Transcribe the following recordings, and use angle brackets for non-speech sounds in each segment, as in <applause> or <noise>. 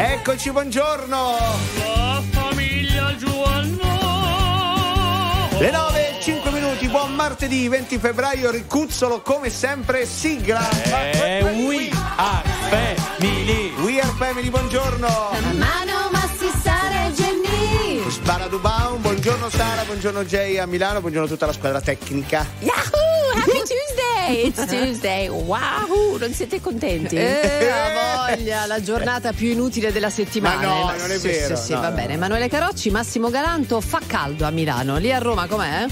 Eccoci, buongiorno. La famiglia Giovanna. Le 9 e 5 minuti, buon martedì 20 febbraio, Ricuzzolo come sempre, sigla. Eh, we are family. We are family, buongiorno. Mano Massi Sara e Jenny. Sparadubaum, buongiorno Sara, buongiorno Jay a Milano, buongiorno a tutta la squadra tecnica. Yahoo! Happy Tuesday! <laughs> It's Tuesday! Wow! Non siete contenti? <laughs> Eh, ha voglia, la giornata più inutile della settimana. Ma no, Eh, non è sì, vero, Sì, sì, no, va no. bene. Emanuele Carocci, Massimo Galanto, fa caldo a Milano. Lì a Roma com'è?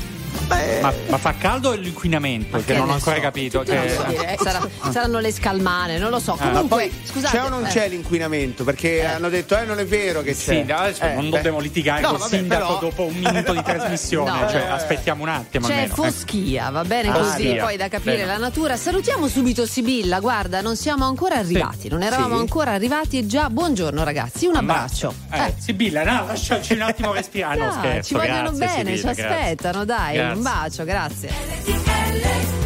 Ma, ma fa caldo o l'inquinamento? Che non ho ancora so? capito. Non Che... so dire, eh, sarà- saranno le scalmane, non lo so. Ah. Comunque, poi scusate. c'è o non eh, c'è l'inquinamento? Perché hanno detto, eh, non è vero che c'è. Sì, adesso Eh, non beh. dobbiamo litigare No, col vabbè, sindaco però- dopo un minuto di <laughs> trasmissione. No. cioè, aspettiamo un attimo C'è almeno. eh. foschia, va bene Ah, così, sì. poi da capire Bene. la natura. Salutiamo subito Sibilla, guarda, non siamo ancora arrivati, non eravamo Sì. ancora arrivati e già buongiorno ragazzi, un abbraccio. Eh, Sibilla, no, lasciaci un attimo respirare. No, Dai, scherzo, ci vogliono bene, ci aspettano, dai. Un bacio, grazie.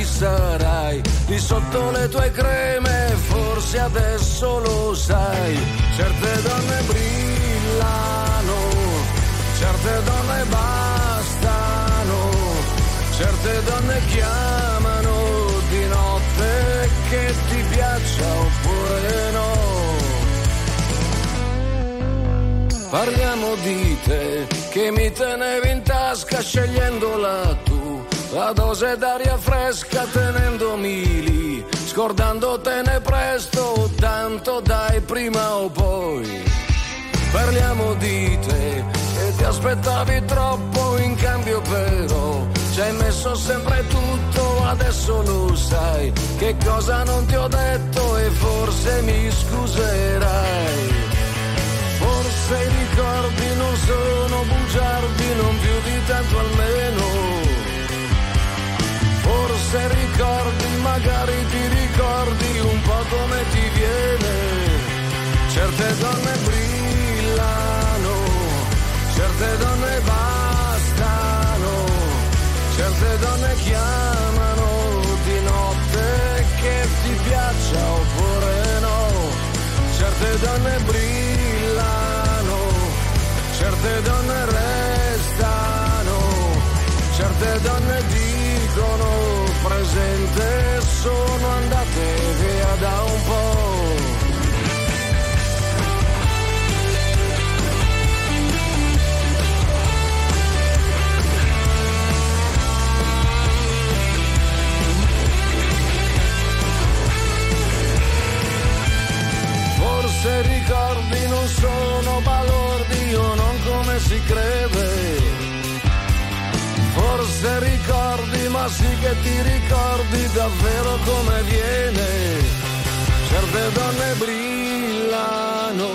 Chi sarai, di sotto le tue creme, forse adesso lo sai, certe donne brillano, certe donne bastano, certe donne chiamano di notte che ti piaccia oppure no. Parliamo di te che mi tenevi in tasca scegliendola tu, la dose d'aria fresca tenendomi lì, scordandotene presto, tanto dai prima o poi. Parliamo di te e ti aspettavi troppo in cambio però ci hai messo sempre tutto, adesso lo sai che cosa non ti ho detto e forse mi scuserai. Forse i ricordi non sono bugiardi, non più di tanto almeno. Forse ricordi, magari ti ricordi un po' come ti viene. Certe donne brillano, certe donne bastano, certe donne chiamano di notte che ti piaccia oppure no. Certe donne brillano, sono balordi o non come si crede. Forse ricordi, ma sì che ti ricordi davvero come viene. Certe donne brillano,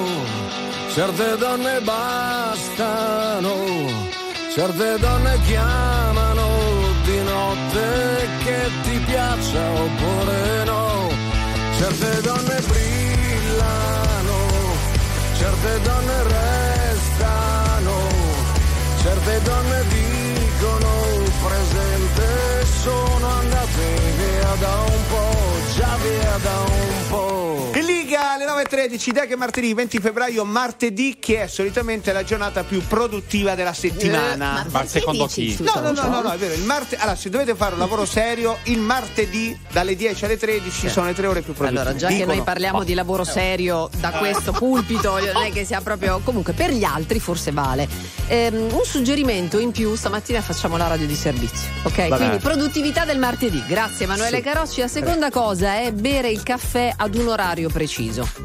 certe donne bastano, certe donne chiamano di notte che ti piaccia oppure no. Certe donne brillano, certe donne restano, certe donne dicono presente sono andate via da un po', già via da un po'. In Liga alle 9.13, idea che martedì 20 febbraio, martedì che è solitamente la giornata più produttiva della settimana. Ma perché secondo chi? No, no, no, no, no, è vero. Il marte- allora, se dovete fare un lavoro serio, il martedì dalle 10 alle 13 sono le tre ore più produttive. Allora, già che Dicono. noi parliamo di lavoro serio da questo pulpito, <laughs> non è che sia proprio. Comunque, per gli altri forse vale. Ehm, un suggerimento in più: stamattina facciamo la radio di servizio, ok? Vabbè. Quindi produttività del martedì. Grazie, Emanuele Sì. Carocci. La seconda cosa è bere il caffè ad un orario preciso.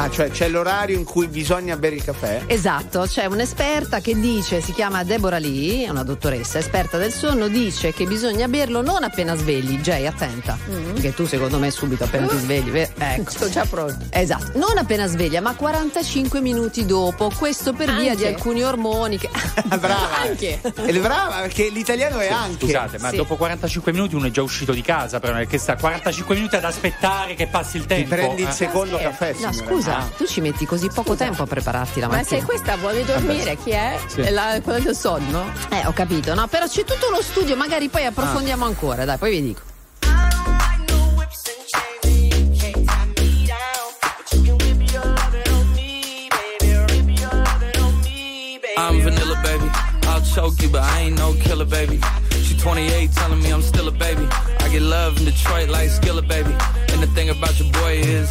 Ah, cioè c'è l'orario in cui bisogna bere il caffè? Esatto, c'è un'esperta che dice, si chiama Deborah Lee, è una dottoressa esperta del sonno, dice che bisogna berlo non appena svegli. Jay, attenta, perché tu secondo me subito appena ti svegli. ve- <laughs> Ecco. Sto già pronto. Esatto, non appena sveglia, ma 45 minuti dopo. Questo per via di Anche? alcuni ormoni che. <laughs> brava. Anche. È brava perché l'italiano è anche. Scusate, ma Sì. dopo 45 minuti uno è già uscito di casa, però non è che sta 45 minuti ad aspettare che passi il Ti tempo. prendi il eh. secondo sì. caffè, No, signora. Scusa, Ah. tu ci metti così poco tempo a prepararti la Ma mattina. se questa vuole dormire, chi è? Sì. È la- quella del sonno? Eh, ho capito, no, però c'è tutto lo studio, magari poi approfondiamo ancora, dai, poi vi dico. I'm vanilla, baby. I'll choke you, but I ain't no killer, baby. She 28, telling me I'm still a baby. I get love in Detroit like Skillet, baby. And the thing about your boy is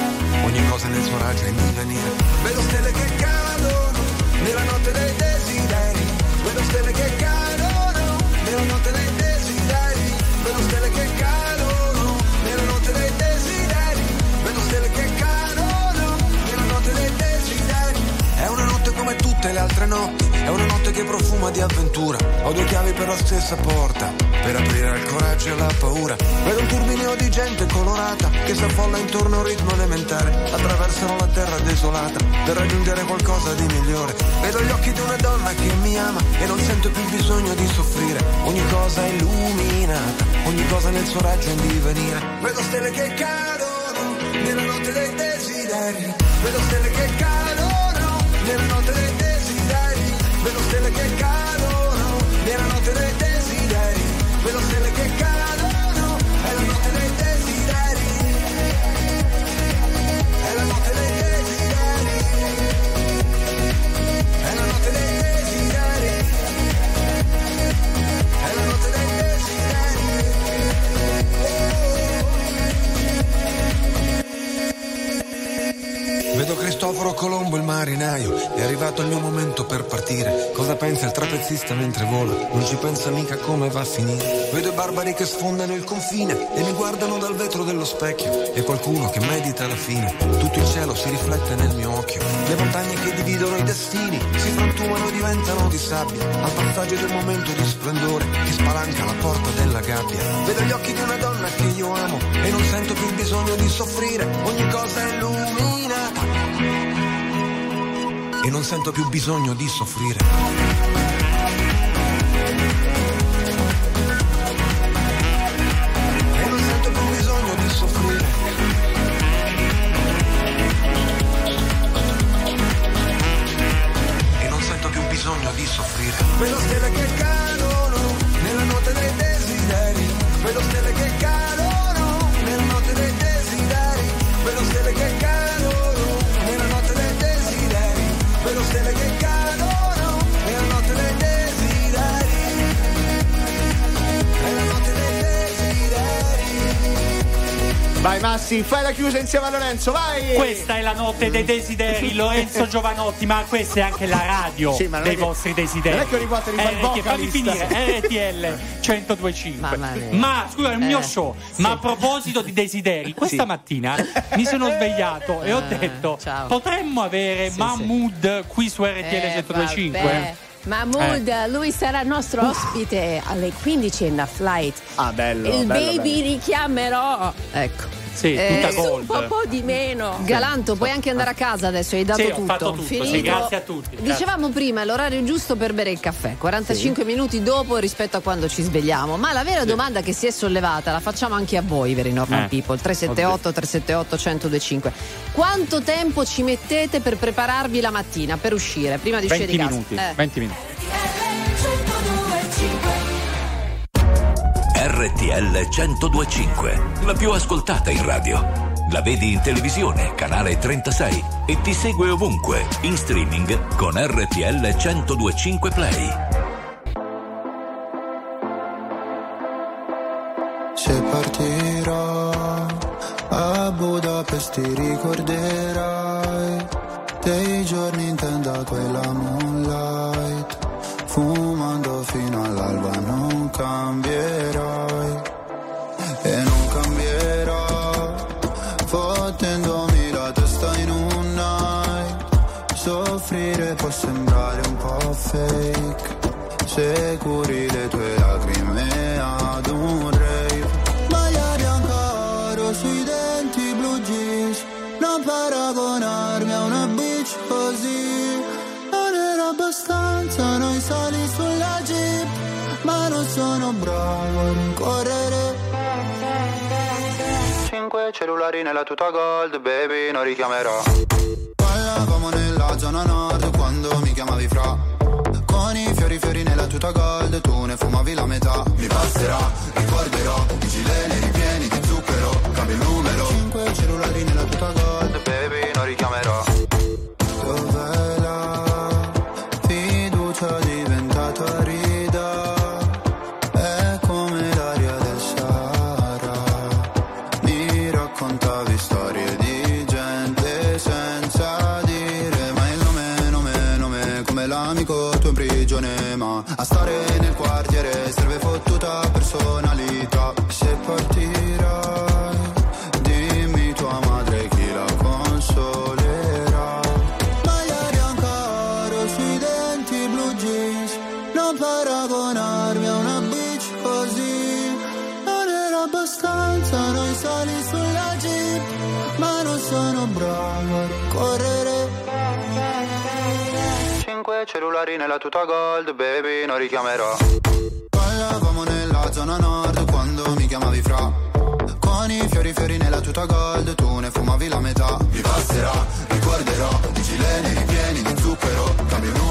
Ogni cosa nel suo raggio è in venire. Vedo stelle che cadono nella notte dei desideri. Vedo stelle che cadono nella notte dei desideri. Tutte le altre notti. È una notte che profuma di avventura. Ho due chiavi per la stessa porta. Per aprire al coraggio e alla paura. Vedo un turbinio di gente colorata che si affolla intorno a un ritmo elementare. Attraversano la terra desolata per raggiungere qualcosa di migliore. Vedo gli occhi di una donna che mi ama e non sento più bisogno di soffrire. Ogni cosa è illuminata, ogni cosa nel suo raggio è in divenire. Vedo stelle che cadono nella notte dei desideri. Vedo stelle che cadono nella notte dei desideri. Vedo stelle che cadono arrivato il mio momento per partire. Cosa pensa il trapezzista mentre vola? Non ci pensa mica come va a finire. Vedo i barbari che sfondano il confine e mi guardano dal vetro dello specchio. E qualcuno che medita la fine. Tutto il cielo si riflette nel mio occhio. Le montagne che dividono i destini si frantumano e diventano di sabbia. Al passaggio del momento di splendore che spalanca la porta della gabbia. Vedo gli occhi di una donna che io amo e non sento più il bisogno di soffrire. Ogni cosa è illuminata e non sento più bisogno di soffrire. E non sento più bisogno Vai Massi, fai la chiusa insieme a Lorenzo, vai! Questa è la notte dei desideri, <laughs> Lorenzo Giovanotti, ma questa è anche la radio Sì, dei che- vostri desideri. non è che ogni volta il che fammi finire, RTL 1025. <laughs> Mamma mia. Ma scusa, è mio Eh, show. Ma a proposito di desideri, questa mattina mi sono <laughs> svegliato e ho Eh, detto: ciao. potremmo avere Sì, Mahmood qui su RTL Eh, 1025? Vabbè. Mahmood, Eh. lui sarà nostro ospite alle 15 in la flight. Ah, bello, Il bello, baby bello. richiamerò. Ecco. Sì, Eh, tutta Su un gold. po', po' di meno. Galanto, puoi anche andare a casa adesso, hai dato Sì, tutto. ho fatto tutto, sì, Finito. grazie a tutti. grazie. Dicevamo prima, l'orario giusto per bere il caffè, 45 minuti dopo rispetto a quando ci svegliamo. Ma la vera domanda che si è sollevata la facciamo anche a voi, veri normal Eh, people, 378 378 1025. Quanto tempo ci mettete per prepararvi la mattina, per uscire, prima di uscire 20 di casa? minuti, Eh. 20 minuti. RTL 1025, la più ascoltata in radio. La vedi in televisione, canale 36 e ti segue ovunque, in streaming con RTL 1025 Play. Se partirò a Budapest ti ricorderai dei giorni in tenda quella moonlight fumando fino all'alba non cambierai fake. Se curi le tue lacrime ad un rave. Maglia bianca oro sui denti blu jeans. Non paragonarmi a una bitch così. Non era abbastanza noi sali sulla jeep. Ma non sono bravo a rincorrere. Cinque cellulari nella tuta gold, baby, non richiamerò. Parlavamo nella zona nord quando mi chiamavi fra. Con i fiori fiori nella tuta gold, tu ne fumavi la metà. Mi passerà, ricorderò, i gileni ripieni di zucchero, cambio il numero. Cinque cellulari nella tuta gold, baby, non richiamerò. Cellulari nella tuta gold baby non richiamerò. Parlavamo nella zona nord quando mi chiamavi fra. Con i fiori fiori nella tuta gold tu ne fumavi la metà. Mi passerà, ricorderò, i gileni ripieni di zucchero Cambio numero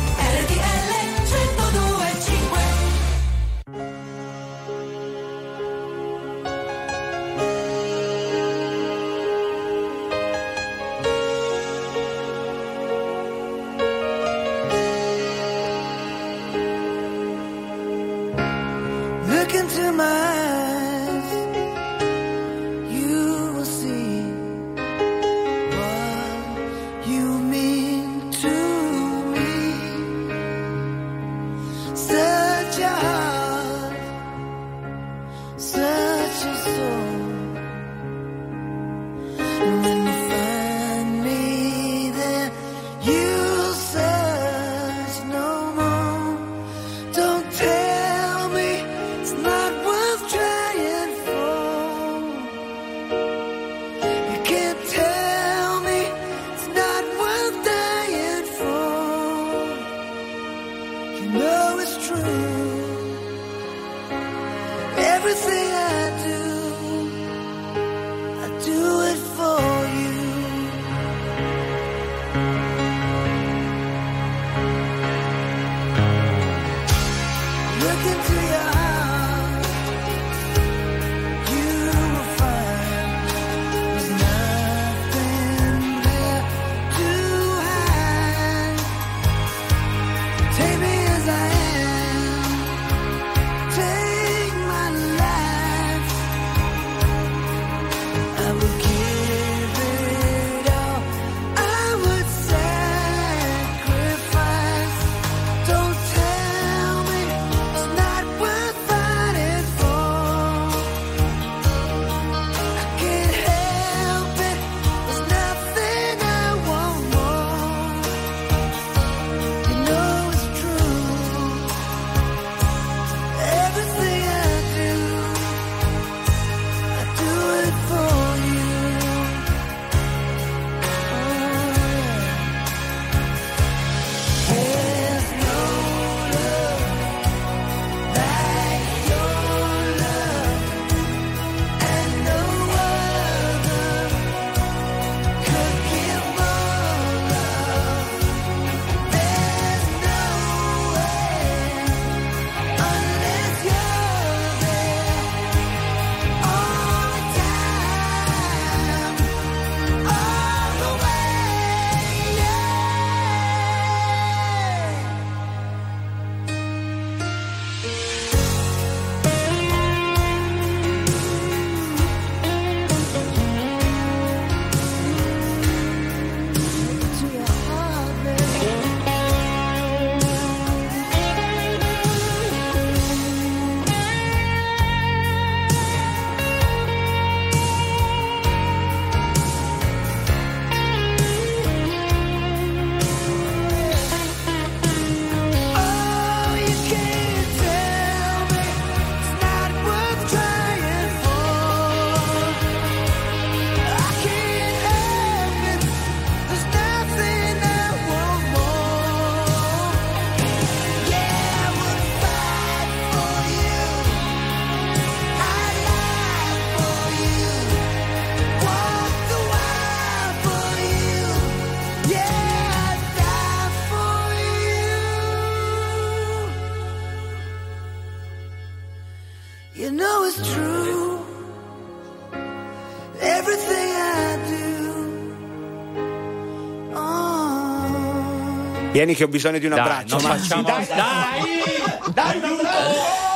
Vieni che ho bisogno di un Dai, abbraccio. non ma- facciamo- Dai, Dai! dai, aiuto!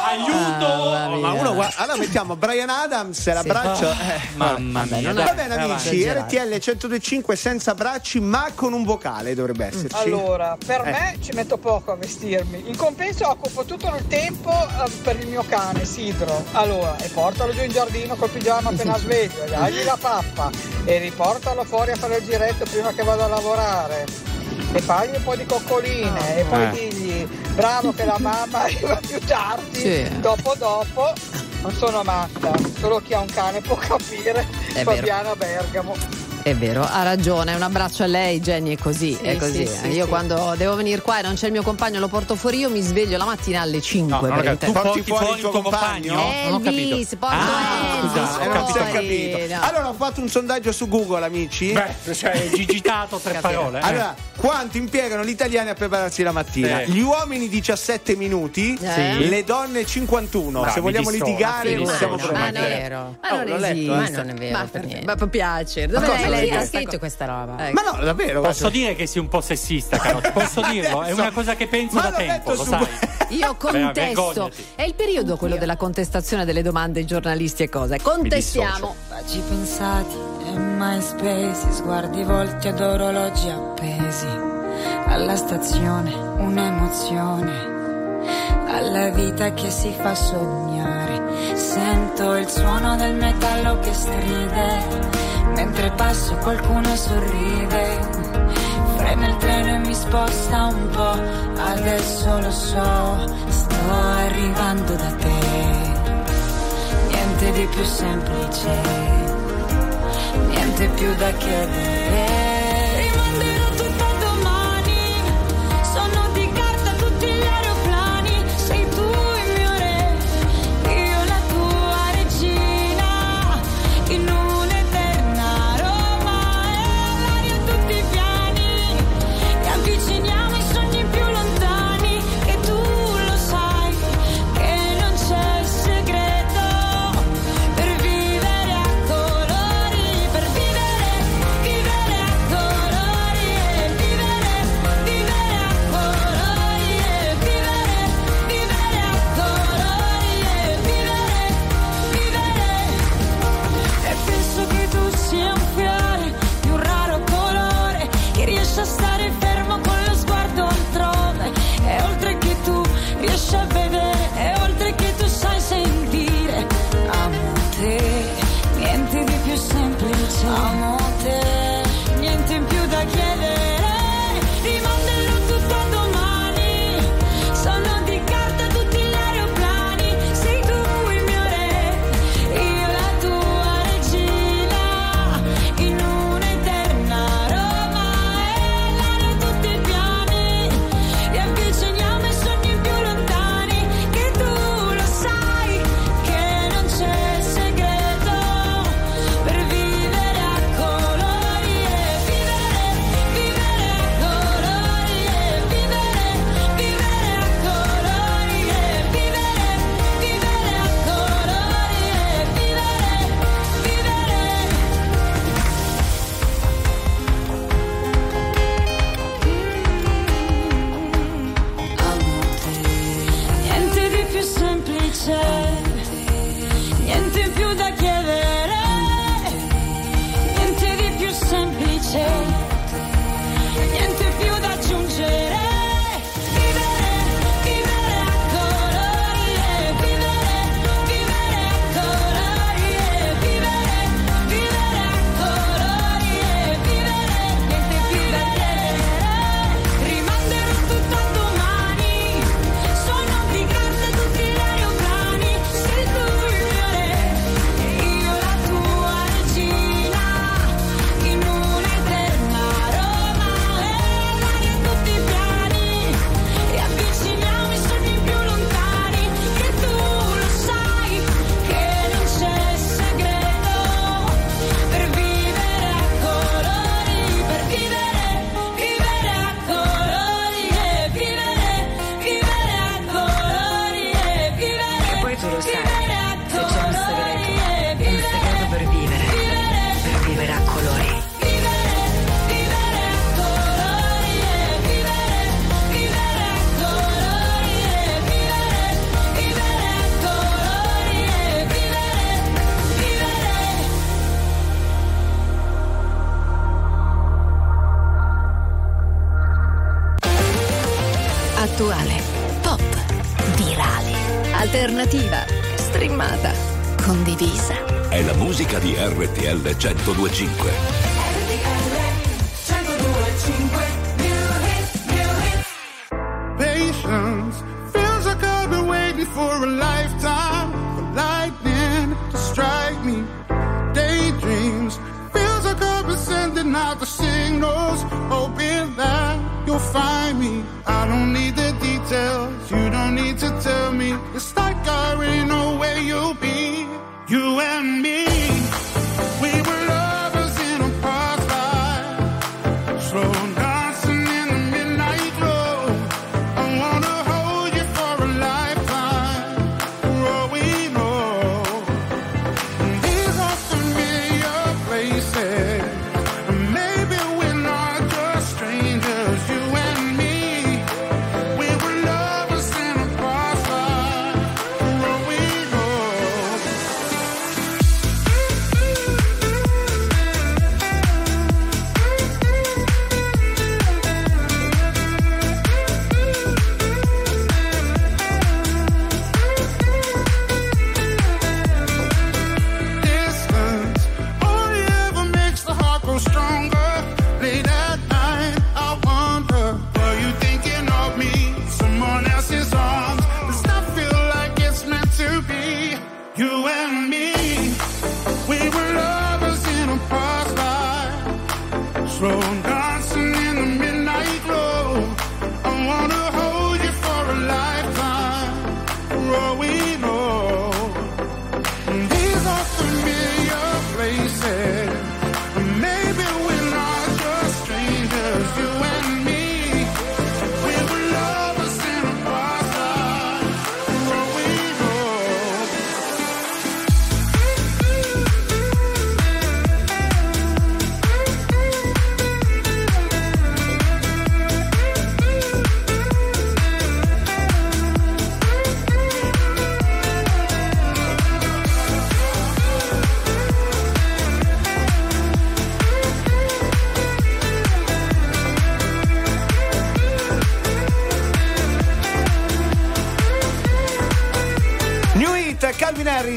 Aiuto! Oh, ma uno guarda- allora mettiamo Brian Adams e l'abbraccio. Eh, Mamma vabbè, mia, Va dai, bene avanti. amici, RTL 125 senza bracci ma con un vocale dovrebbe esserci. Allora, per Eh. me ci metto poco a vestirmi. In compenso occupo tutto il tempo eh, per il mio cane, Sidro. Allora, e portalo giù in giardino col pigiama appena <laughs> sveglio, e dagli la pappa e riportalo fuori a fare il giretto prima che vada a lavorare. E fagli un po' di coccoline e poi Eh. digli bravo che la mamma <laughs> arriva più tardi, Sì. dopo dopo. Non sono matta, solo chi ha un cane può capire. Fabiana Bergamo. È vero, ha ragione. Un abbraccio a lei, Jenny, è così. Sì, è così. sì, sì, io sì. quando devo venire qua e non c'è il mio compagno, lo porto fuori, io mi sveglio la mattina alle 5. No, non capito. Tu porti fuori il tuo compagno? Non ho capito. Elvis, porto Ah, Elvis scusa, Eh, non si è fuori, capito. no. Allora ho fatto un sondaggio su Google, amici. Beh, cioè, gigitato tre parole. eh. Allora, quanto impiegano gli italiani a prepararsi la mattina? Gli uomini 17 minuti, Sì. le donne 51. No, Se vogliamo litigare, mi possiamo distona. Ma provare. non è è vero. Ma non Oh, l'ho letto, esiste. eh. Ma non è vero Ma, per niente. ma può piacere. Dove Chi ha scritto questa roba? Ecco. Ma no, davvero. Posso dire che sei un po' sessista, Carlotta? <laughs> Posso dirlo? È una cosa che penso da tempo, lo sai. <laughs> Io contesto. vergognati. È il periodo quello della contestazione delle domande ai giornalisti e cose. Contestiamo. Baci pensati e mai spesi, sguardi volti ad orologi appesi. Alla stazione un'emozione, alla vita che si fa sognare. Sento il suono del metallo che stride, mentre passo qualcuno sorride. Frena il treno e mi sposta un po', adesso lo so, sto arrivando da te niente di più semplice, niente più da chiedere.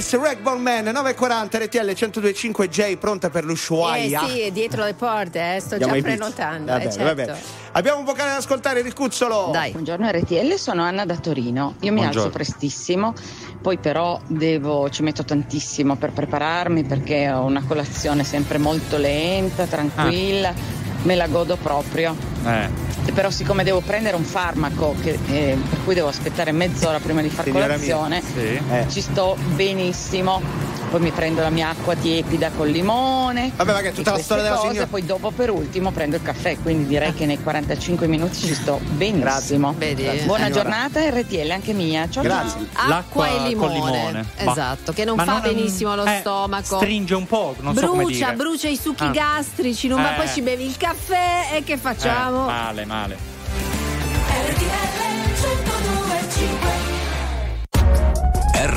Kiss, Ragdoll Man 940 RTL 1025 J pronta per l'Ushuaia. Eh sì, dietro le porte, eh, sto Andiamo già prenotando. Vabbè, eh, certo. Abbiamo un vocale da ascoltare, Ricuzzolo. Dai. Buongiorno RTL, sono Anna da Torino. Io mi alzo prestissimo, poi però devo, ci metto tantissimo per prepararmi perché ho una colazione sempre molto lenta, tranquilla, ah. me la godo proprio. Eh però siccome devo prendere un farmaco che, eh, per cui devo aspettare mezz'ora prima di far Signora colazione, mia, sì. ci sto benissimo poi mi prendo la mia acqua tiepida col limone. Vabbè, ma che è tutta la storia della cose, signora. Poi dopo per ultimo prendo il caffè, quindi direi che nei 45 minuti ci sto benissimo. Vedi, Buona signora. giornata, RTL anche mia. Ciao Grazie. Ciao. Acqua e limone. limone. Esatto, che non ma fa non, benissimo allo eh, stomaco. Stringe un po', non brucia, so come dire. Brucia i succhi ah. gastrici, non eh. va poi eh. ci bevi il caffè e che facciamo? Eh, male, male.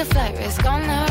a flight risk. Oh, On the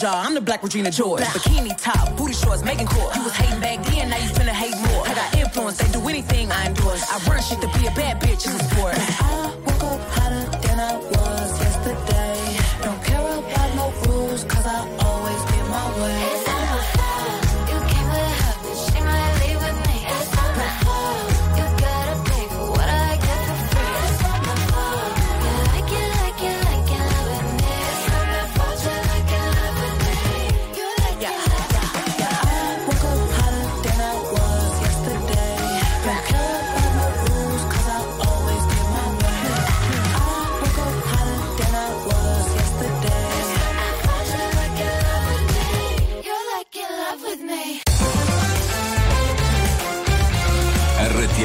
y'all I'm the black Regina George. Bikini top, booty shorts, making cool. You was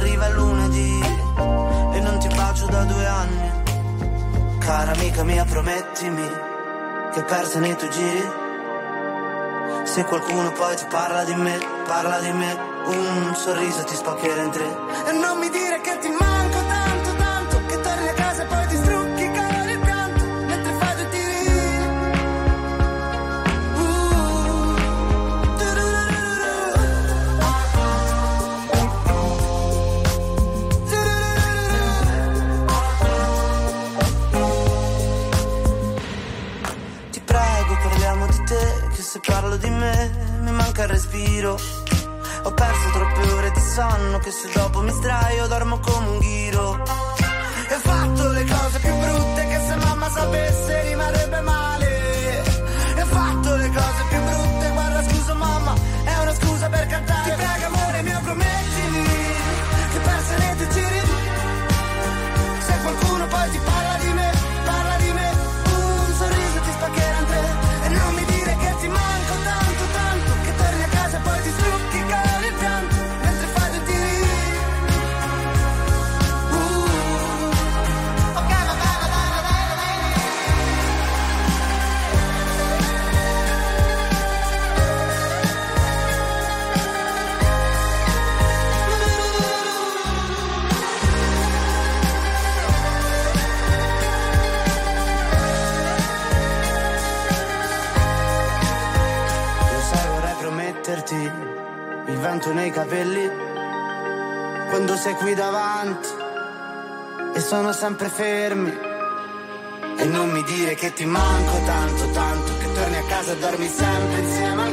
arriva il lunedì E non ti bacio da due anni. Cara amica mia promettimi Che persa nei tuoi giri. Se qualcuno poi ti parla di me, parla di me, un sorriso ti spaccherà in tre. E non mi dire che ti manco se parlo di me mi manca il respiro. Ho perso troppe ore di sonno, che se dopo mi sdraio dormo come un ghiro. E ho fatto le cose più brutte, che se mamma sapesse rimarrebbe male. E ho fatto le cose più brutte, guarda scusa mamma, è una scusa per cantare. Ti prego amore mio, promettimi, vento nei capelli quando sei qui davanti e sono sempre fermi. E non mi dire che ti manco tanto, tanto, che torni a casa e dormi sempre insieme al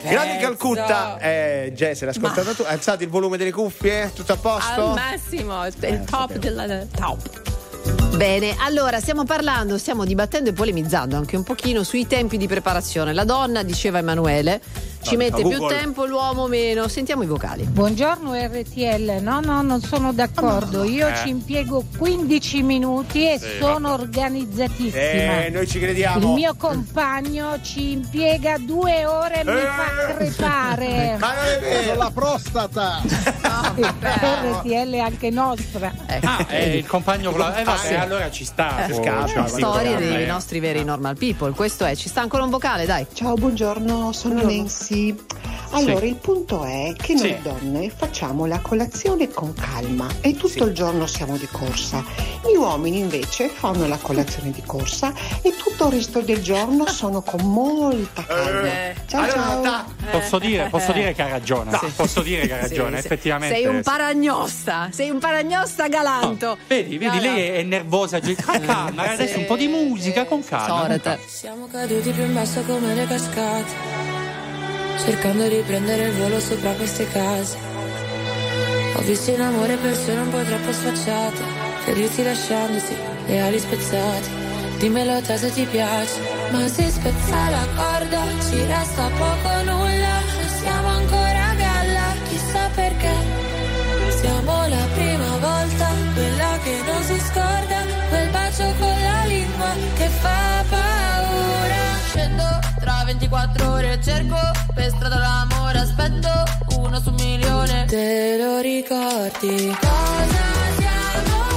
Pezzo. Calcutta, eh, Jess, l'hai ascoltato tu? Alzate il volume delle cuffie? Tutto a posto? Al massimo, il Eh, top della top. Bene, allora stiamo parlando, stiamo dibattendo e polemizzando anche un pochino sui tempi di preparazione. La donna, diceva Emanuele, ci Vabbè, mette più tempo, l'uomo meno. Sentiamo i vocali. Buongiorno RTL, no no non sono d'accordo, io Eh. ci impiego 15 minuti e Sì, sono organizzatissima. Eh, noi ci Il crediamo. mio compagno ci impiega due ore e mi Eh. fa crepare. Ma non è vero. La prostata! <laughs> RTL è anche nostra. Ah, è il compagno con la... Eh, vabbè, allora ci sta. Eh, scappa, cioè, Storie vabbè. dei nostri veri normal people. Questo è, ci sta ancora un vocale, dai. Ciao, buongiorno, sono Nancy. Allora, Sì. il punto è che noi Sì. donne facciamo la colazione con calma e tutto il giorno siamo di corsa. Gli uomini invece fanno la colazione di corsa e tutto il resto del giorno sono con molta calma. Ciao ciao. Posso dire, posso dire che ha ragione. Posso dire che ha Sì, ragione, sì. effettivamente. Sei un sì. paragnosta, sei un paragnosta galanto. Vedi, vedi, No, no. lei è, è nervosa. Con calma, Sì. adesso un po' di musica, con calma. calma. Siamo caduti più in basso come le cascate, cercando di prendere il volo sopra queste case. Ho visto in amore persone un po' troppo sfacciate, ferirsi lasciandosi le ali spezzate. Dimmelo te se ti piace, ma si spezza la corda, ci resta poco nulla, non siamo ancora a galla, chissà perché. Siamo la prima volta, quella che non si scorda, quel bacio con la lingua che fa 24 ore, cerco per strada l'amore, aspetto uno su un milione. Te lo ricordi? Cosa siamo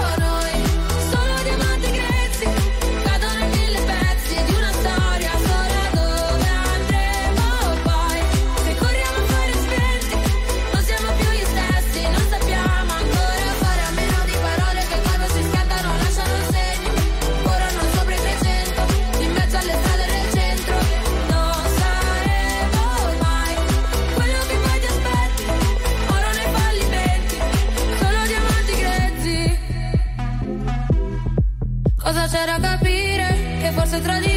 Da capire? Che forse tradire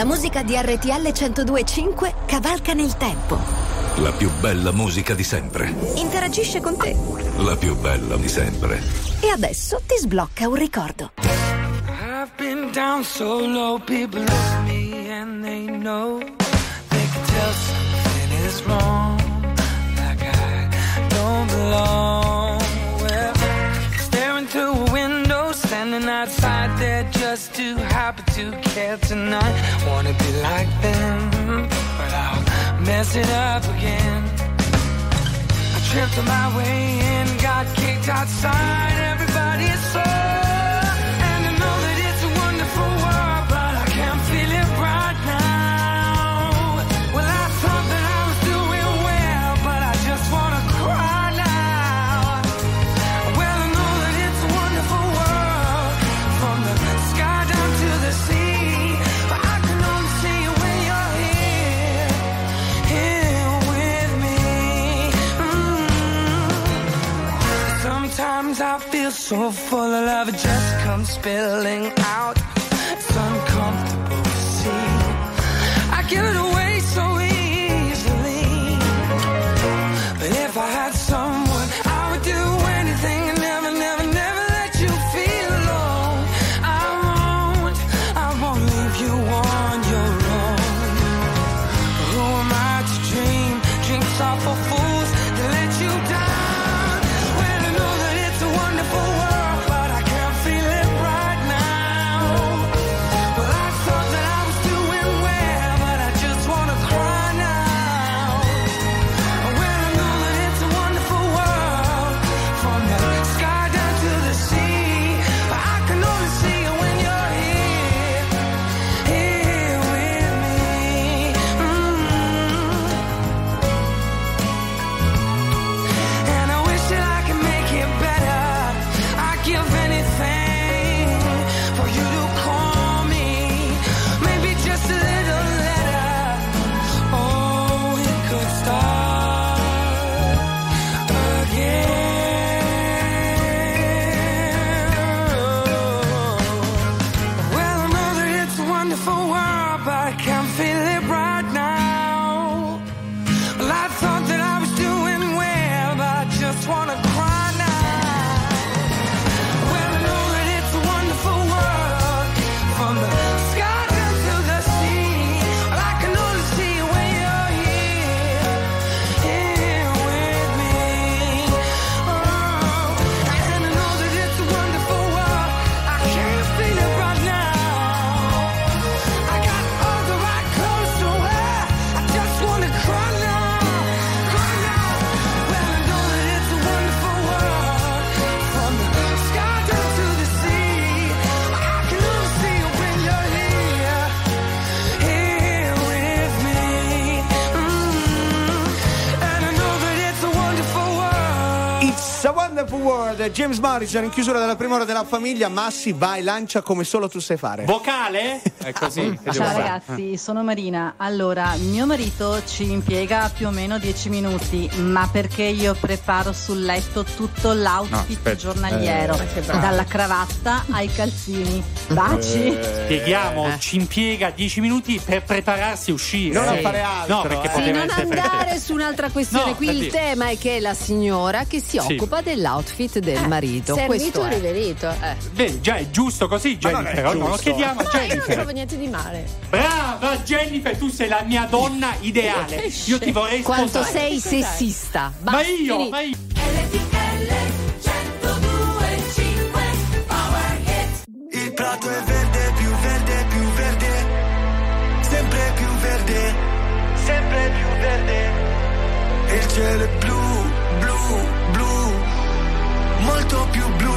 La musica di RTL 1025 cavalca nel tempo. La più bella musica di sempre. Interagisce con te. La più bella di sempre. E adesso ti sblocca un ricordo. I've been down so low, people at me and they know they can tell something is wrong. Like I don't belong. Well, staring through a window, standing outside there just to happen to care tonight. Wanna be like them, but I'll mess it up again. I tripped on my way in, got kicked outside. Everybody is so full of love, it just comes spilling out. God, James Morrison in chiusura della prima ora della famiglia. Massi, vai, lancia come solo tu sai fare. Vocale? <laughs> È così. devo Ciao fare. ragazzi, sono Marina. Allora, mio marito ci impiega più o meno 10 minuti, ma perché io preparo sul letto tutto No, l'outfit aspetta. giornaliero, Eh, dalla cravatta ai calzini. Baci! Spieghiamo, ci impiega 10 minuti per prepararsi a uscire. Non a Sì. fare altro, No, perché eh. Sì, non andare su un'altra questione. No, Qui il dire. tema è che è la signora che si Sì. occupa dell'outfit Eh, del marito. Questo Servito è. riverito. Eh. Già è giusto così, Ma non è Jennifer. No, lo chiediamo a No, io non Jennifer. trovo niente di male. Brava Jennifer, tu sei la mia donna ideale. Io ti vorrei Quanto sposare. sei sessista. Ma io, finito. ma io. Il prato è verde, più verde, più verde. Sempre più verde, sempre più verde. Il cielo è blu, Molto più blu.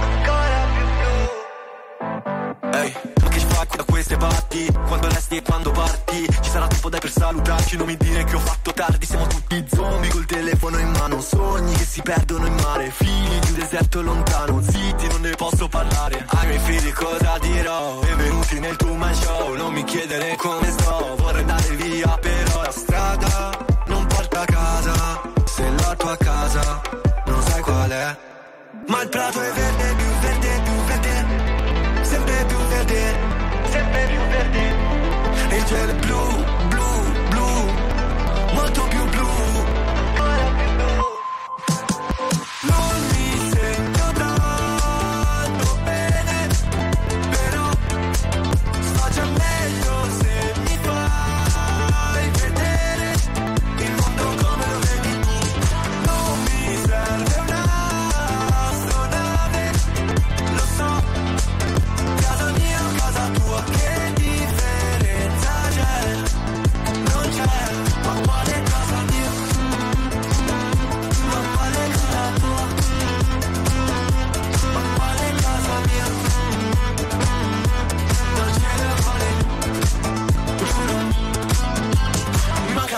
Ancora più blu. Ehi, ma che ci fai da queste parti? Quando resti e quando parti? Ci sarà tempo dai per salutarci, non mi dire che ho fatto tardi Siamo tutti zombie col telefono in mano Sogni che si perdono in mare Figli di un deserto lontano Zitti, non ne posso parlare Ai miei figli cosa dirò? Benvenuti nel tuo man show Non mi chiedere come sto Vorrei andare via però la strada non porta a casa Se la tua casa non sai qual è Ma il prato è verde, più verde, più verde. Sempre più verde, sempre più verde. Il cielo è blu.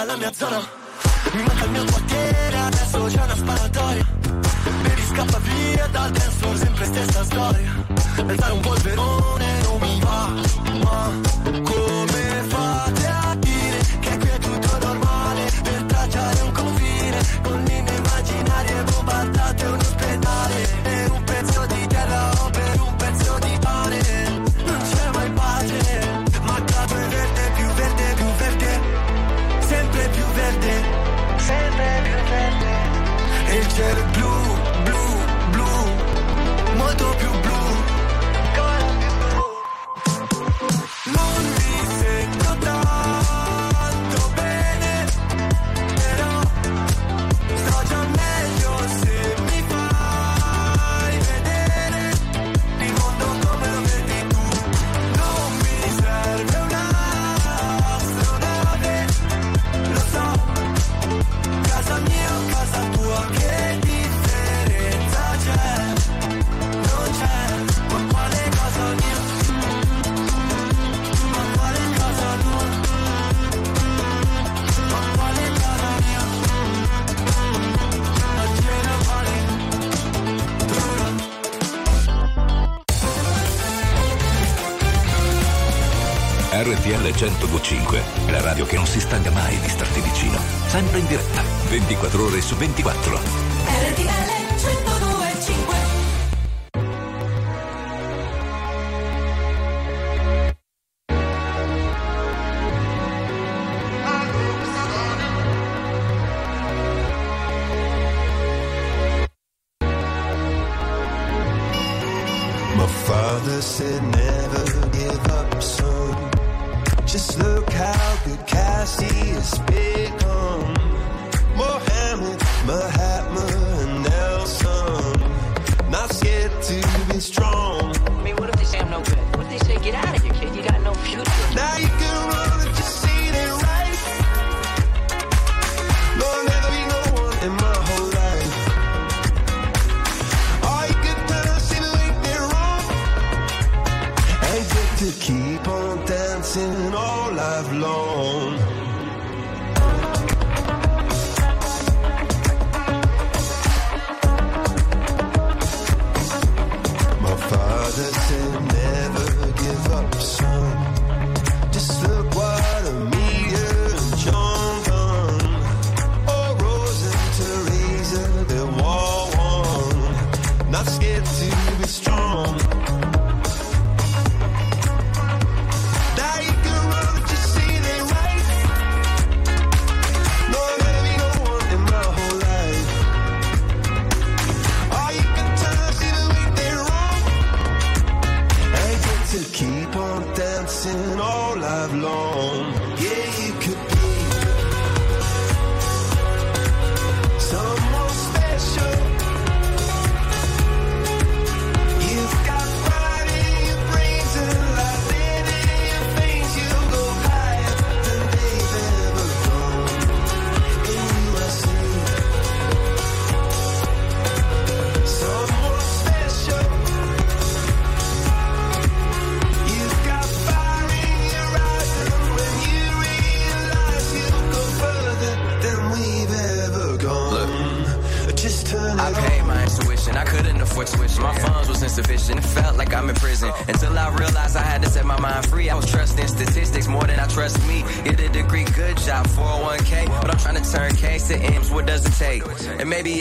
Manca la mia zona, mi manca il mio quartiere, adesso c'è una sparatoria. Baby scappa via dal dance floor, sempre stessa storia. Alzare un polverone non mi va, su 24. One. Not scared to be strong.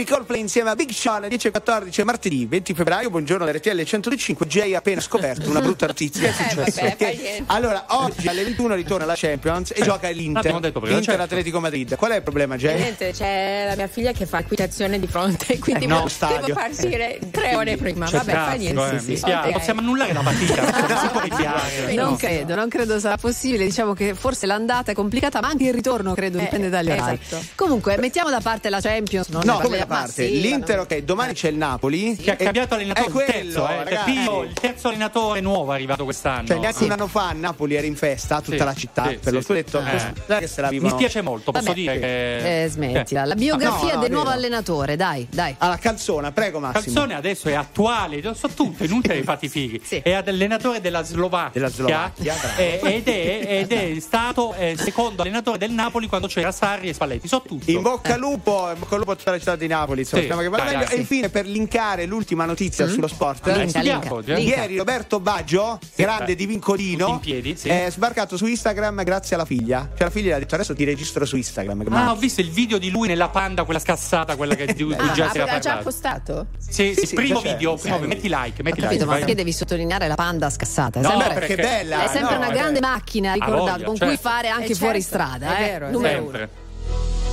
Because. Coldplay insieme a Big Sean 10 e 14 martedì 20 febbraio. Buongiorno RTL 105. Jay ha appena scoperto una brutta notizia. <laughs> Che è successo? Eh, vabbè, allora, oggi alle 21 ritorna la Champions e gioca l'Inter. detto Inter certo. Atletico Madrid. Qual è il problema, Jay? Niente, c'è la mia figlia che fa equitazione di fronte, quindi Eh, no, devo, stadio. devo partire tre ore prima. C'è Vabbè, fa niente. eh, sì, mi sì. spiace. Ok. Possiamo annullare la partita. non <laughs> rimpiangere. Non no. credo, non credo sarà possibile. Diciamo che forse l'andata è complicata, ma anche il ritorno credo Eh, dipende dagli orari. esatto. Comunque, mettiamo da parte la Champions. Non No, come da parliamo- sì, L'Inter, ok, domani c'è il Napoli. Che ha cambiato allenatore, È il quello, terzo, eh, ragazzi. Pio, il terzo allenatore nuovo è arrivato quest'anno. Cioè, neanche un anno fa a Napoli era in festa, tutta Sì, la città, sì, per lo sì. scudetto. Eh. Guarda che se la Mi spiace molto, posso Vabbè. dire che... Eh, smettila. La Eh. biografia No, no, del nuovo allenatore, dai, dai. Alla calzona, prego Massimo. Calzone adesso è attuale, lo so tutto, inutile ai fatti fighi. Sì. È allenatore della Slovacchia, Della Slovacchia, eh, ed, è, ed è stato eh, secondo allenatore del Napoli quando c'era Sarri e Spalletti. So tutto. In bocca al lupo, in bocca al lupo a tutta la città di Napoli, insomma, Sì, speriamo che vada dai, meglio. dai, E sì. infine, per linkare l'ultima notizia sullo sport, Linka, linka, ieri Roberto Baggio, grande eh, di Vincolino, in piedi, sì. è sbarcato su Instagram grazie alla figlia. Cioè, la figlia gli ha detto: Adesso ti registro su Instagram. Che Ah, ho macchina. visto il video di lui nella panda, quella scassata, quella che di <laughs> Ah, già si era ha già postato? Sì, sì, sì, primo video, primo Sì. metti like, Ho metti capito, like. ma perché devi sottolineare la panda scassata? È bella. è sempre una eh. grande macchina, ricordato, con cui certo. fare anche Eh, fuori certo, strada. è eh. vero, è vero.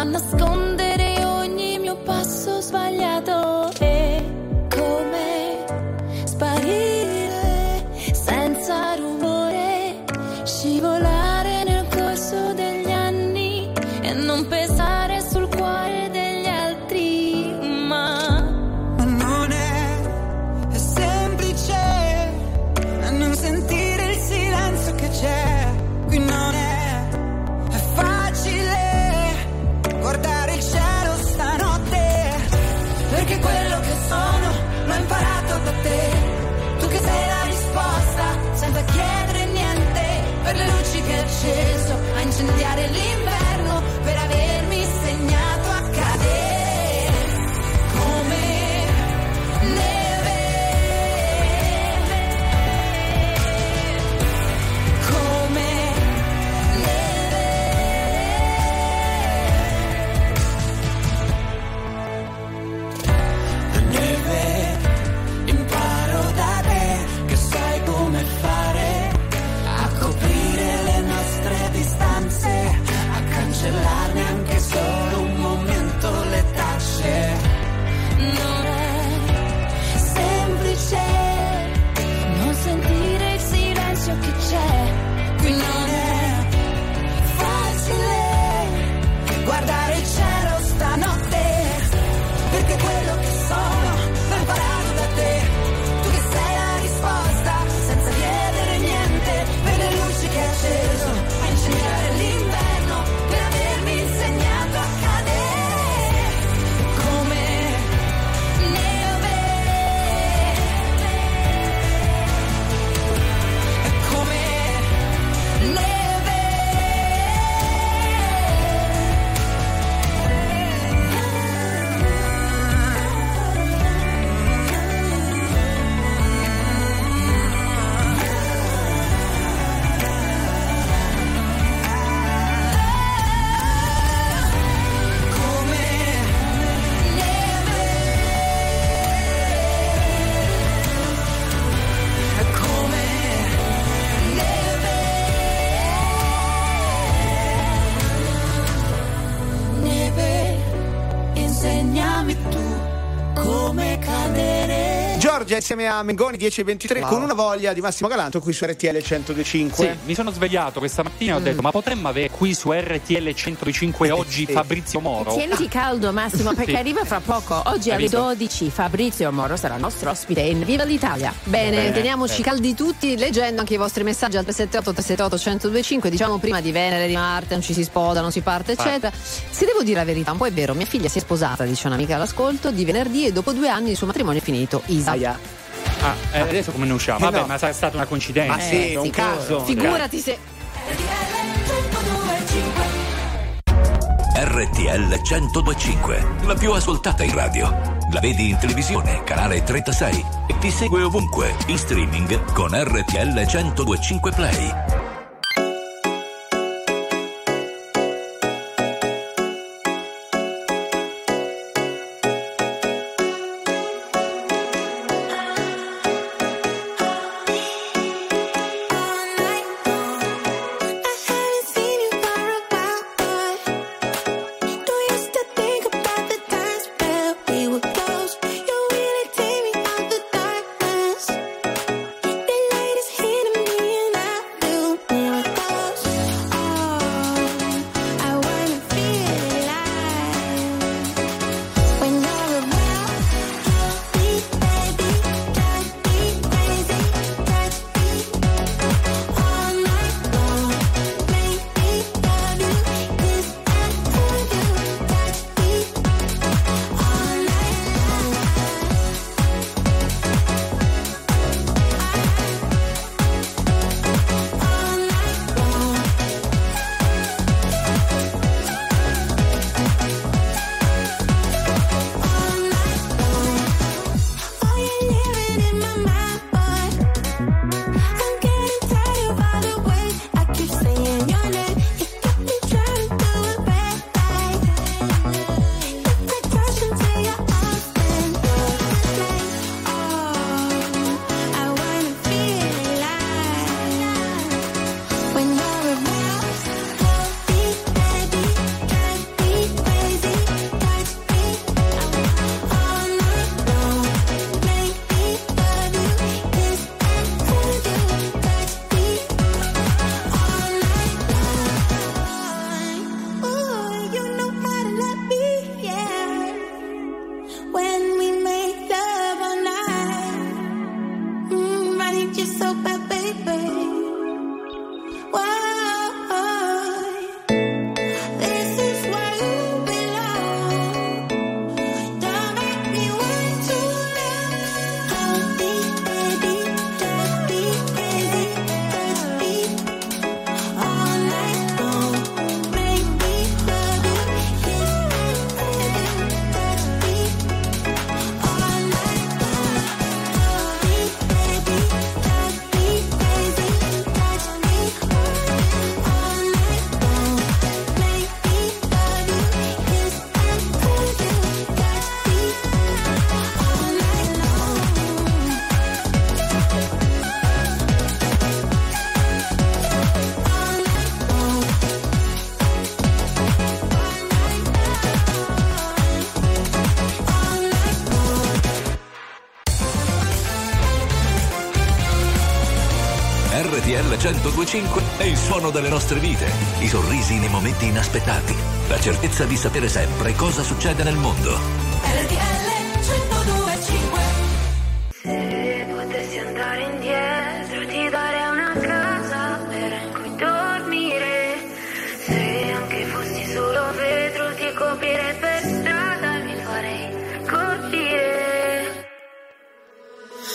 A nascondere insieme a Mengoni 10 e 23 con una voglia di Massimo Galanto qui su RTL 1025. Sì, mi sono svegliato questa mattina e ho Mm. detto: Ma potremmo avere qui su RTL 105 oggi Sì. Fabrizio Moro? Tieniti caldo Massimo <laughs> perché Sì. arriva fra poco. Oggi Hai alle visto? 12 Fabrizio Moro sarà il nostro ospite in Viva l'Italia. Bene, Bene, teniamoci bene. caldi tutti leggendo anche i vostri messaggi al 378 378 1025 diciamo prima di Venere, di Marte, non ci si sposa, non si parte eccetera. Se devo dire la verità, un po' è vero, mia figlia si è sposata, dice un'amica all'ascolto, di venerdì e dopo due anni il suo matrimonio è finito. Isa. Aia. Ah, eh, adesso come ne usciamo? Eh, Vabbè, no. ma sarà stata una coincidenza. Ma sì, è un caso. Figurati se RTL 1025, la più ascoltata in radio. La vedi in televisione, canale 36 e ti segue ovunque, in streaming con RTL 1025 Play. 1025 è il suono delle nostre vite, i sorrisi nei momenti inaspettati, la certezza di sapere sempre cosa succede nel mondo. RTL 1025 Se potessi andare indietro ti darei una casa in cui dormire. Se anche fossi solo vetro ti coprirei per strada e mi farei colpire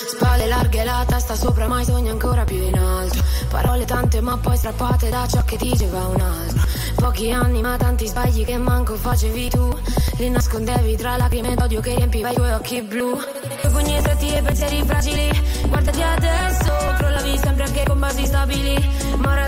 Spalle larghe la testa sopra, mai sogni ancora più in alto. Parole tante ma poi strappate da ciò che diceva un altro. Pochi anni ma tanti sbagli che manco facevi tu. Li nascondevi tra lacrime d'odio che riempiva i tuoi occhi blu. Coi pugni stretti e pensieri fragili. Guardati adesso, crollavi sempre anche con basi stabili. Ma ora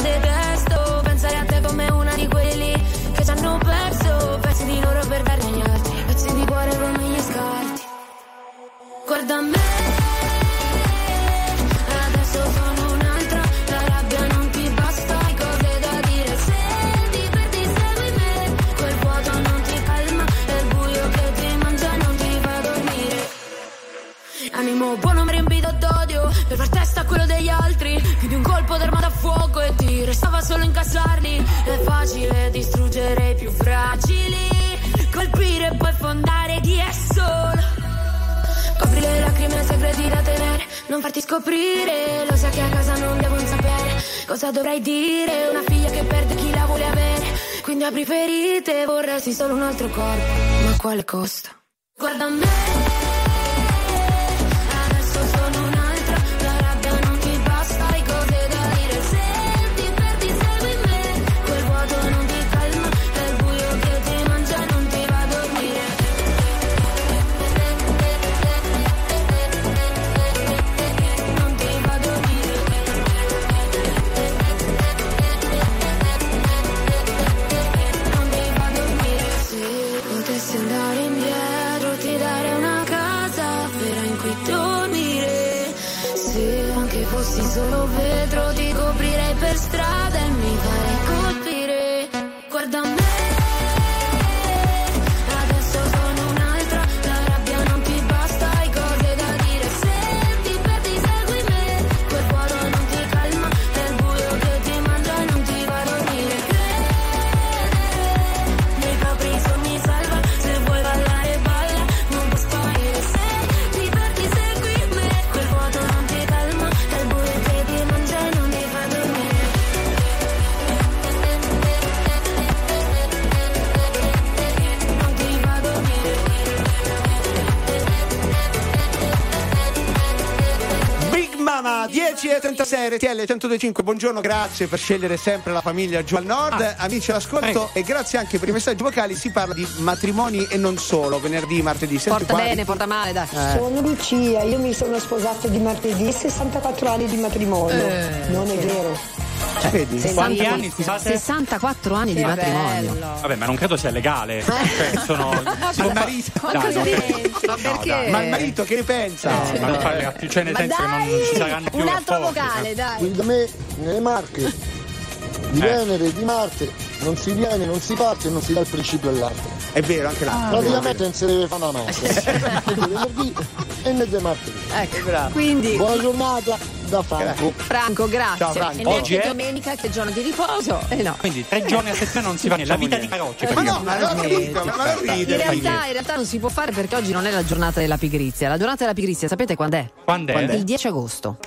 solo incassarli. È facile distruggere i più fragili Colpire e poi fondare chi è solo. Copri le lacrime segreti da tenere Non farti scoprire. Lo sai che a casa non devono sapere Cosa dovrai dire. Una figlia che perde chi la vuole avere Quindi apri ferite Vorresti solo un altro corpo Ma a quale costo? Guarda me 36 RTL 1025, buongiorno, grazie per scegliere sempre la famiglia giù al nord. Ah. Amici all'ascolto e grazie anche per i messaggi vocali. Si parla di matrimoni e non solo, venerdì, martedì. Senti porta bene, porta male, dai. Eh. Sono Lucia, io mi sono sposata di martedì, 64 anni di matrimonio. Eh. Non è vero. Vedi? Quanti anni, scusate? 64 anni di Che matrimonio. Vabbè, ma non credo sia legale. Cioè, sono. Ma il marito, Dai, cosa no. dici? Ma dai. ma il marito che ne pensa? No, ma più, cioè nel Ma senso che non dai, ci saranno più un altro vocale, dai. Qui da me, nelle Marche, di Eh. Venere, di Marte, non si viene, non si parte e non si dà il principio all'altro. È vero, anche là. Praticamente non si deve fare una <laughs> notte. Venerdì e né di martedì. Ecco, quindi Buona giornata da Franco. Franco, grazie. Ciao, Franco. E neanche Oggi è- domenica che è giorno di riposo. Eh no. Quindi tre giorni a settimana non si <laughs> va niente. La vita di Carocci. ma no ma non capito ma non In ride realtà, in realtà non si può fare perché oggi non è la giornata della pigrizia. La giornata della pigrizia, sapete quando è? Quando è? Il 10 agosto.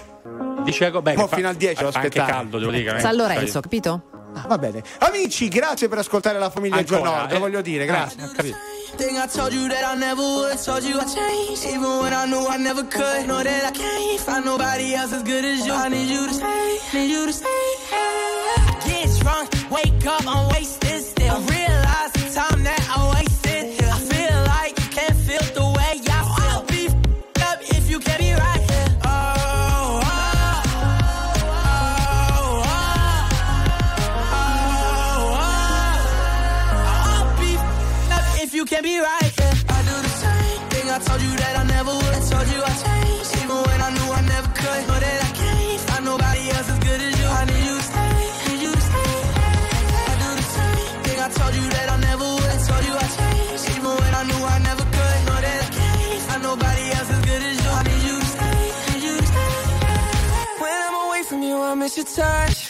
Dice beh, Mo' fa- fino al 10 lo aspettare. caldo, devo dire. eh. San Lorenzo, capito? Ah, va bene amici grazie per ascoltare la famiglia nord eh? lo voglio dire grazie capito. Thing I told you that I never would. Told you I changed, even when I knew I never could. Know that I can't find nobody else as good as you. I need you to stay, need you to stay. Get drunk, wake up, I'm wasted your touch.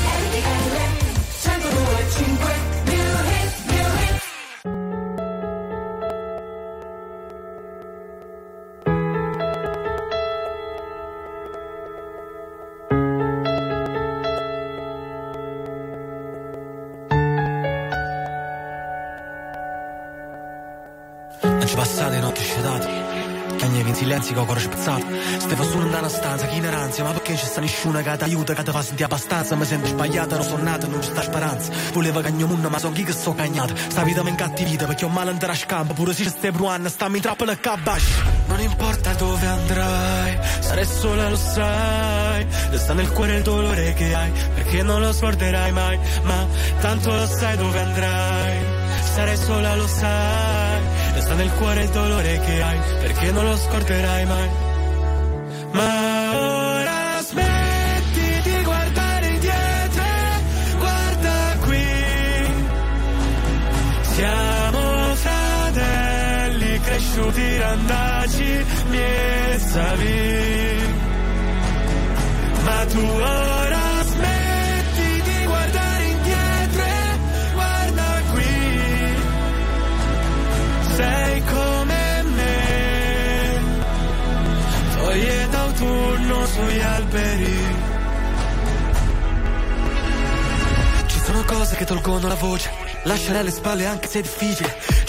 Nessuno che ti aiuta, che ti fa sentire abbastanza. Mi sento sbagliata, non sono nata, non ci sta speranza. Volevo cagno munno, ma so chi che sto cagnata Sta vita mi incattivita, perché ho male andare a scampo Pure se ci stai provando, stammi troppo le cabash Non importa dove andrai Sarai sola, lo sai. Resta nel cuore il dolore che hai Perché non lo scorderai mai. Ma tanto lo sai dove andrai. Sarai sola, lo sai. Resta nel cuore il dolore che hai Perché non lo scorderai mai. Ma cresciuti randaci Miesavi Ma tu ora smetti di guardare indietro e Guarda qui. Sei come me. Foglie d'autunno sugli alberi. Ci sono cose che tolgono la voce Lasciare alle spalle anche se è difficile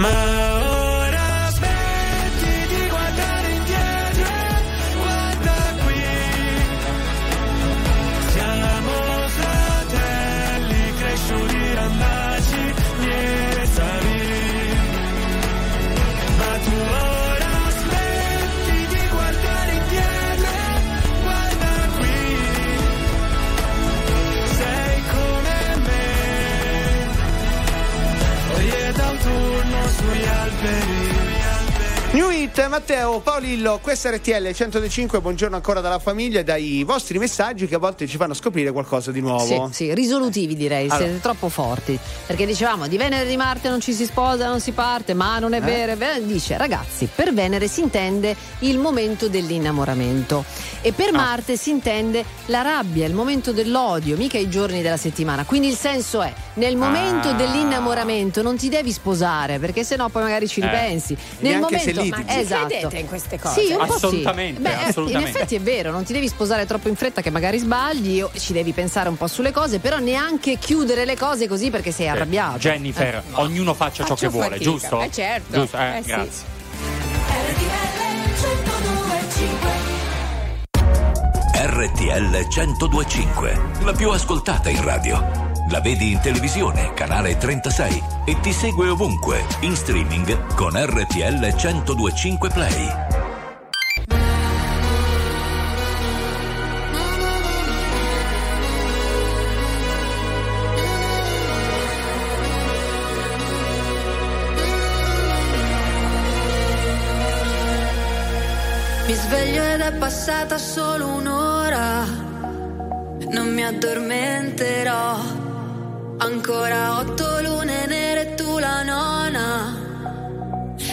Ma Hit, Matteo, Paolillo, questa RTL 105, buongiorno ancora dalla famiglia e dai vostri messaggi che a volte ci fanno scoprire qualcosa di nuovo. Sì, sì, risolutivi direi, Allora. siete troppo forti. Perché dicevamo di Venere e di Marte non ci si sposa, non si parte, ma non è Eh? vero. vero. Dice ragazzi, per Venere si intende il momento dell'innamoramento e Ah. per Marte si intende la rabbia, il momento dell'odio, mica i giorni della settimana. Quindi il senso è nel momento Ah. dell'innamoramento non ti devi sposare perché sennò poi magari ci Eh. ripensi. Nel Neanche momento. Ma- esatto. Credete in queste cose? Sì, un po' sì. Assolutamente, Beh, eh, assolutamente. In effetti è vero, non ti devi sposare troppo in fretta che magari sbagli, o ci devi pensare un po' sulle cose, però neanche chiudere le cose così perché sei arrabbiato. Jennifer, Eh. ognuno faccia ciò Faccio che vuole, fatica. giusto? Eh, certo. Giusto, eh, Eh, sì. grazie. RTL 1025, la più ascoltata in radio. La vedi in televisione, canale 36 e ti segue ovunque, in streaming con RTL 1025 Play. Mi sveglio ed è passata solo un'ora. Non mi addormenterò. Ancora otto lune nere tu la nona.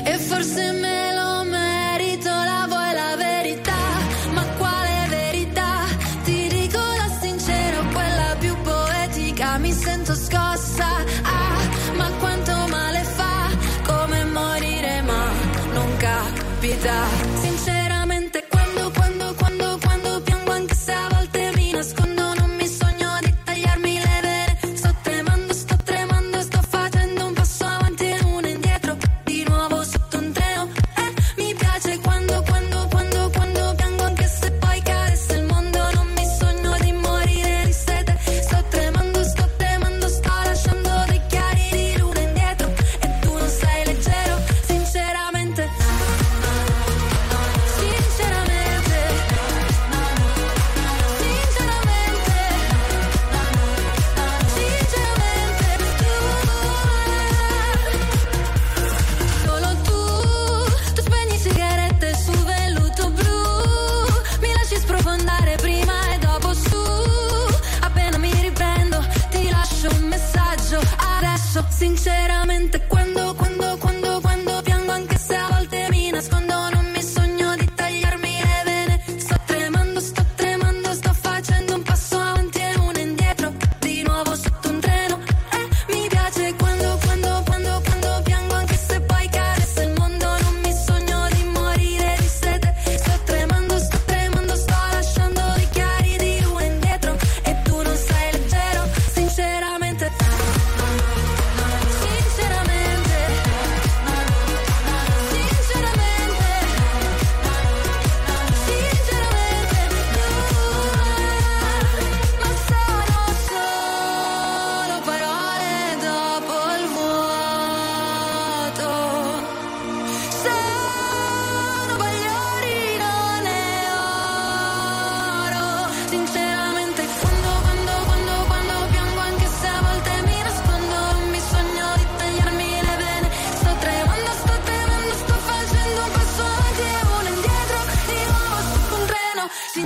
E forse me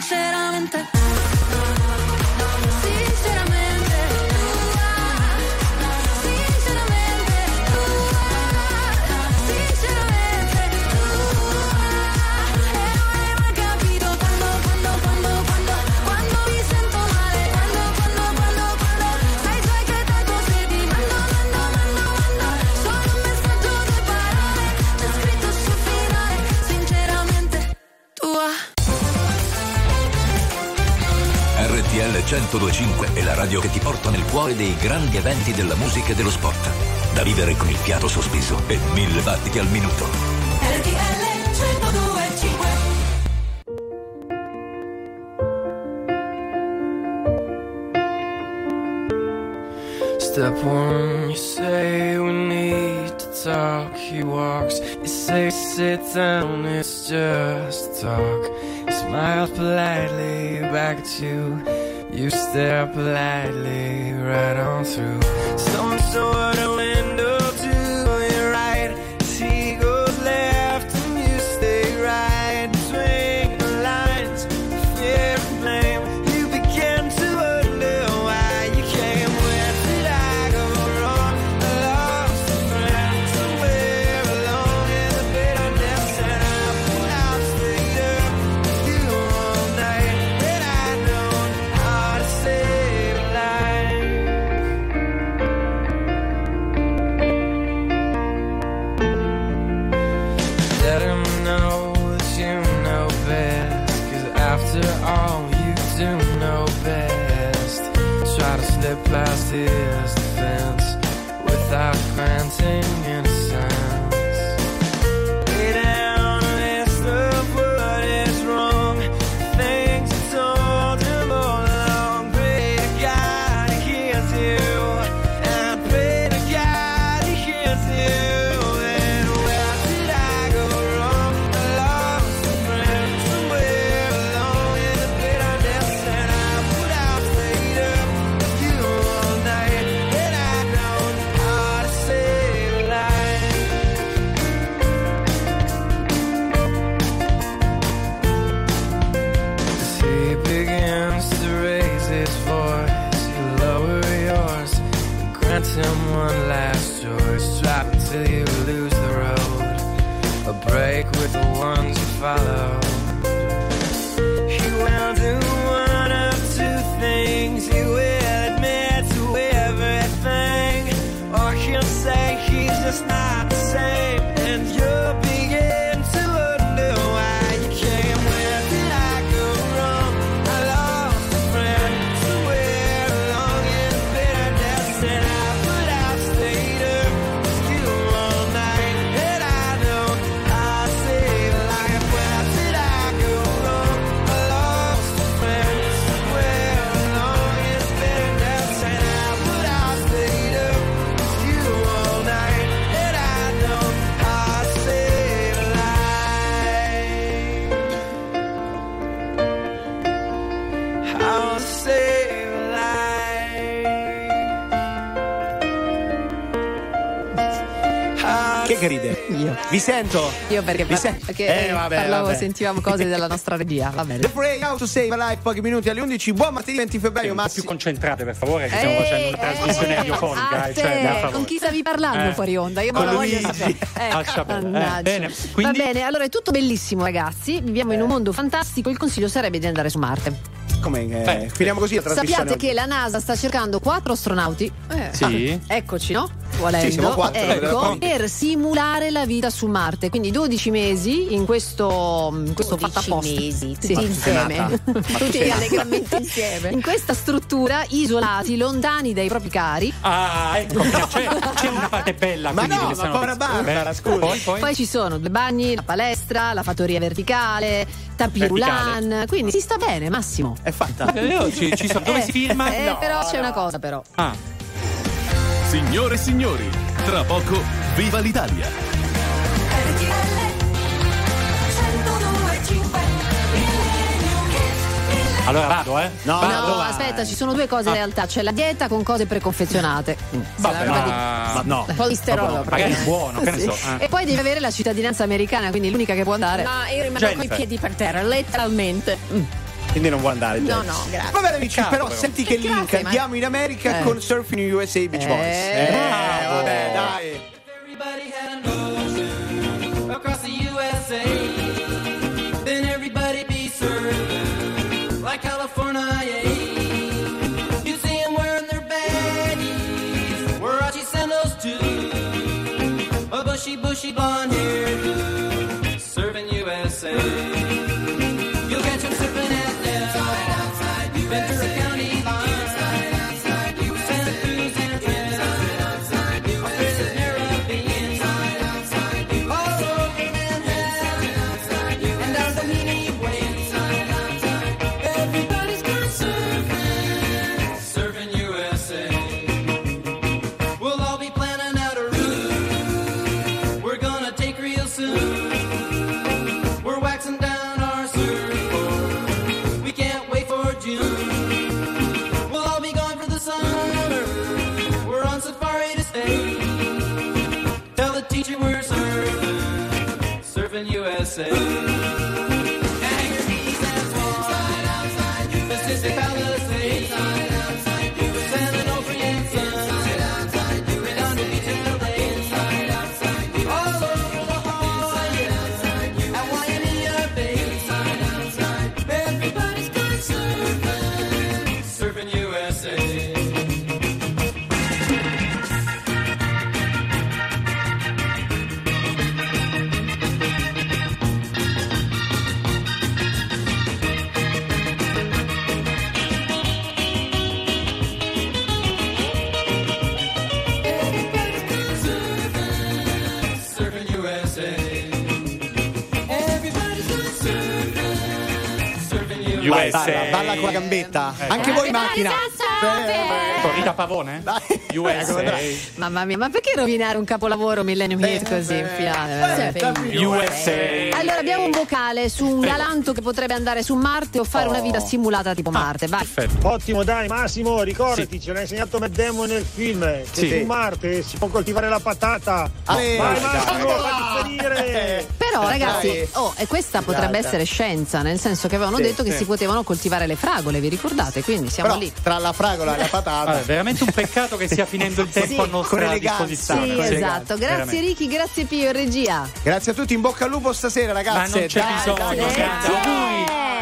Sinceramente 1025 è la radio che ti porta nel cuore dei grandi eventi della musica e dello sport. Da vivere con il fiato sospeso e mille battiti al minuto. RTL 1025 Step one, you say we need to talk. He walks, you say sit down, it's just talk. He smiles politely back at you. You stare politely right on through. Some sort of window follow. Che ride? Io. Vi sento? Io perché, Vi sen- perché Eh, vabbè, parlavo, vabbè. sentivamo cose della nostra regia. Va bene. The How to Save a Life, pochi minuti alle 11. Buon martedì 20 febbraio, po' più concentrate, per favore, che stiamo facendo una trasmissione radiofonica. a eh, cioè, con chi stavi parlando Eh. fuori onda? Io Con non lo voglio sapere. Ecco, Lascia perdere. Eh, bene, quindi- Va bene, allora è tutto bellissimo, ragazzi. Viviamo in un mondo fantastico. Il consiglio sarebbe di andare su Marte. Come? eh, finiamo così la trasmissione. Sappiate che la NASA sta cercando quattro astronauti. Eh, Sì. Eccoci, no? Volendo. Sì, siamo quattro, ecco, per simulare la vita su Marte. Quindi 12 mesi in questo, in questo 12 fattaposto. mesi, Sì. tutti insieme. Ma tu Tutti allegramente <laughs> insieme. In questa struttura, isolati, lontani dai propri cari. Ah, ecco, c'è, c'è una parte bella. Ma no, ma povera. Barbara, Beh, scusa. Poi, poi. Poi ci sono due bagni, la palestra, la fattoria verticale, roulant. Quindi si sta bene, Massimo. È fatta. Eh, io ci, ci sono. Dove <laughs> Eh, si firma? eh, No, però c'è no. una cosa, però. Ah. Signore e signori, tra poco viva l'Italia! Allora vado, eh? No, Vado. No, aspetta, ci sono due cose in realtà. C'è la dieta con cose preconfezionate. Se Vabbè, roba di- ma... Ma no. Polisterolo. Vabbè, magari è buono, che ne Sì. so. eh. E poi devi avere la cittadinanza americana, quindi l'unica che può andare. No, io rimango Jennifer. coi piedi per terra, letteralmente. Quindi non vuoi andare. No, Gianni. no, grazie. Va bene, amici, però però. senti che, Che link grazie, ma- andiamo in America Eh. con Surfing USA Beach Eh. Boys. Eh, vabbè, dai. Everybody had an ocean across the USA. Then everybody be served like California. You see them wearing their baggies, Warachi sandals too, a bushy, bushy blonde hair, surfing Vai, USA. balla, balla con la gambetta. Ecco. Anche voi in macchina. Ecco, Rita Pavone? USA. <laughs> Mamma mia, ma perché rovinare un capolavoro Millennium Hit così in finale? USA. Allora abbiamo un vocale su un galanto che potrebbe andare su Marte o fare una vita simulata tipo Marte. Vai. Ottimo, dai, Massimo, ricordati, ce l'ha insegnato Matt Damon nel film. Che Sì. su Marte si può coltivare la patata. Eh, Vai, dai. Massimo, fatti venire. Però ragazzi, Dai. oh, e questa potrebbe Dai, dai. essere scienza, nel senso che avevano Sì, detto che sì. si potevano coltivare le fragole, vi ricordate? Quindi siamo Però lì. tra la fragola e la patata. Vabbè, veramente un peccato che stia <laughs> finendo il tempo a con nostra disposizione. Sì, esatto. eleganza, Grazie veramente. Ricky, grazie Pio, regia. Grazie a tutti, in bocca al lupo stasera, Ma ragazzi. non c'è bisogno, Grazie. auguri.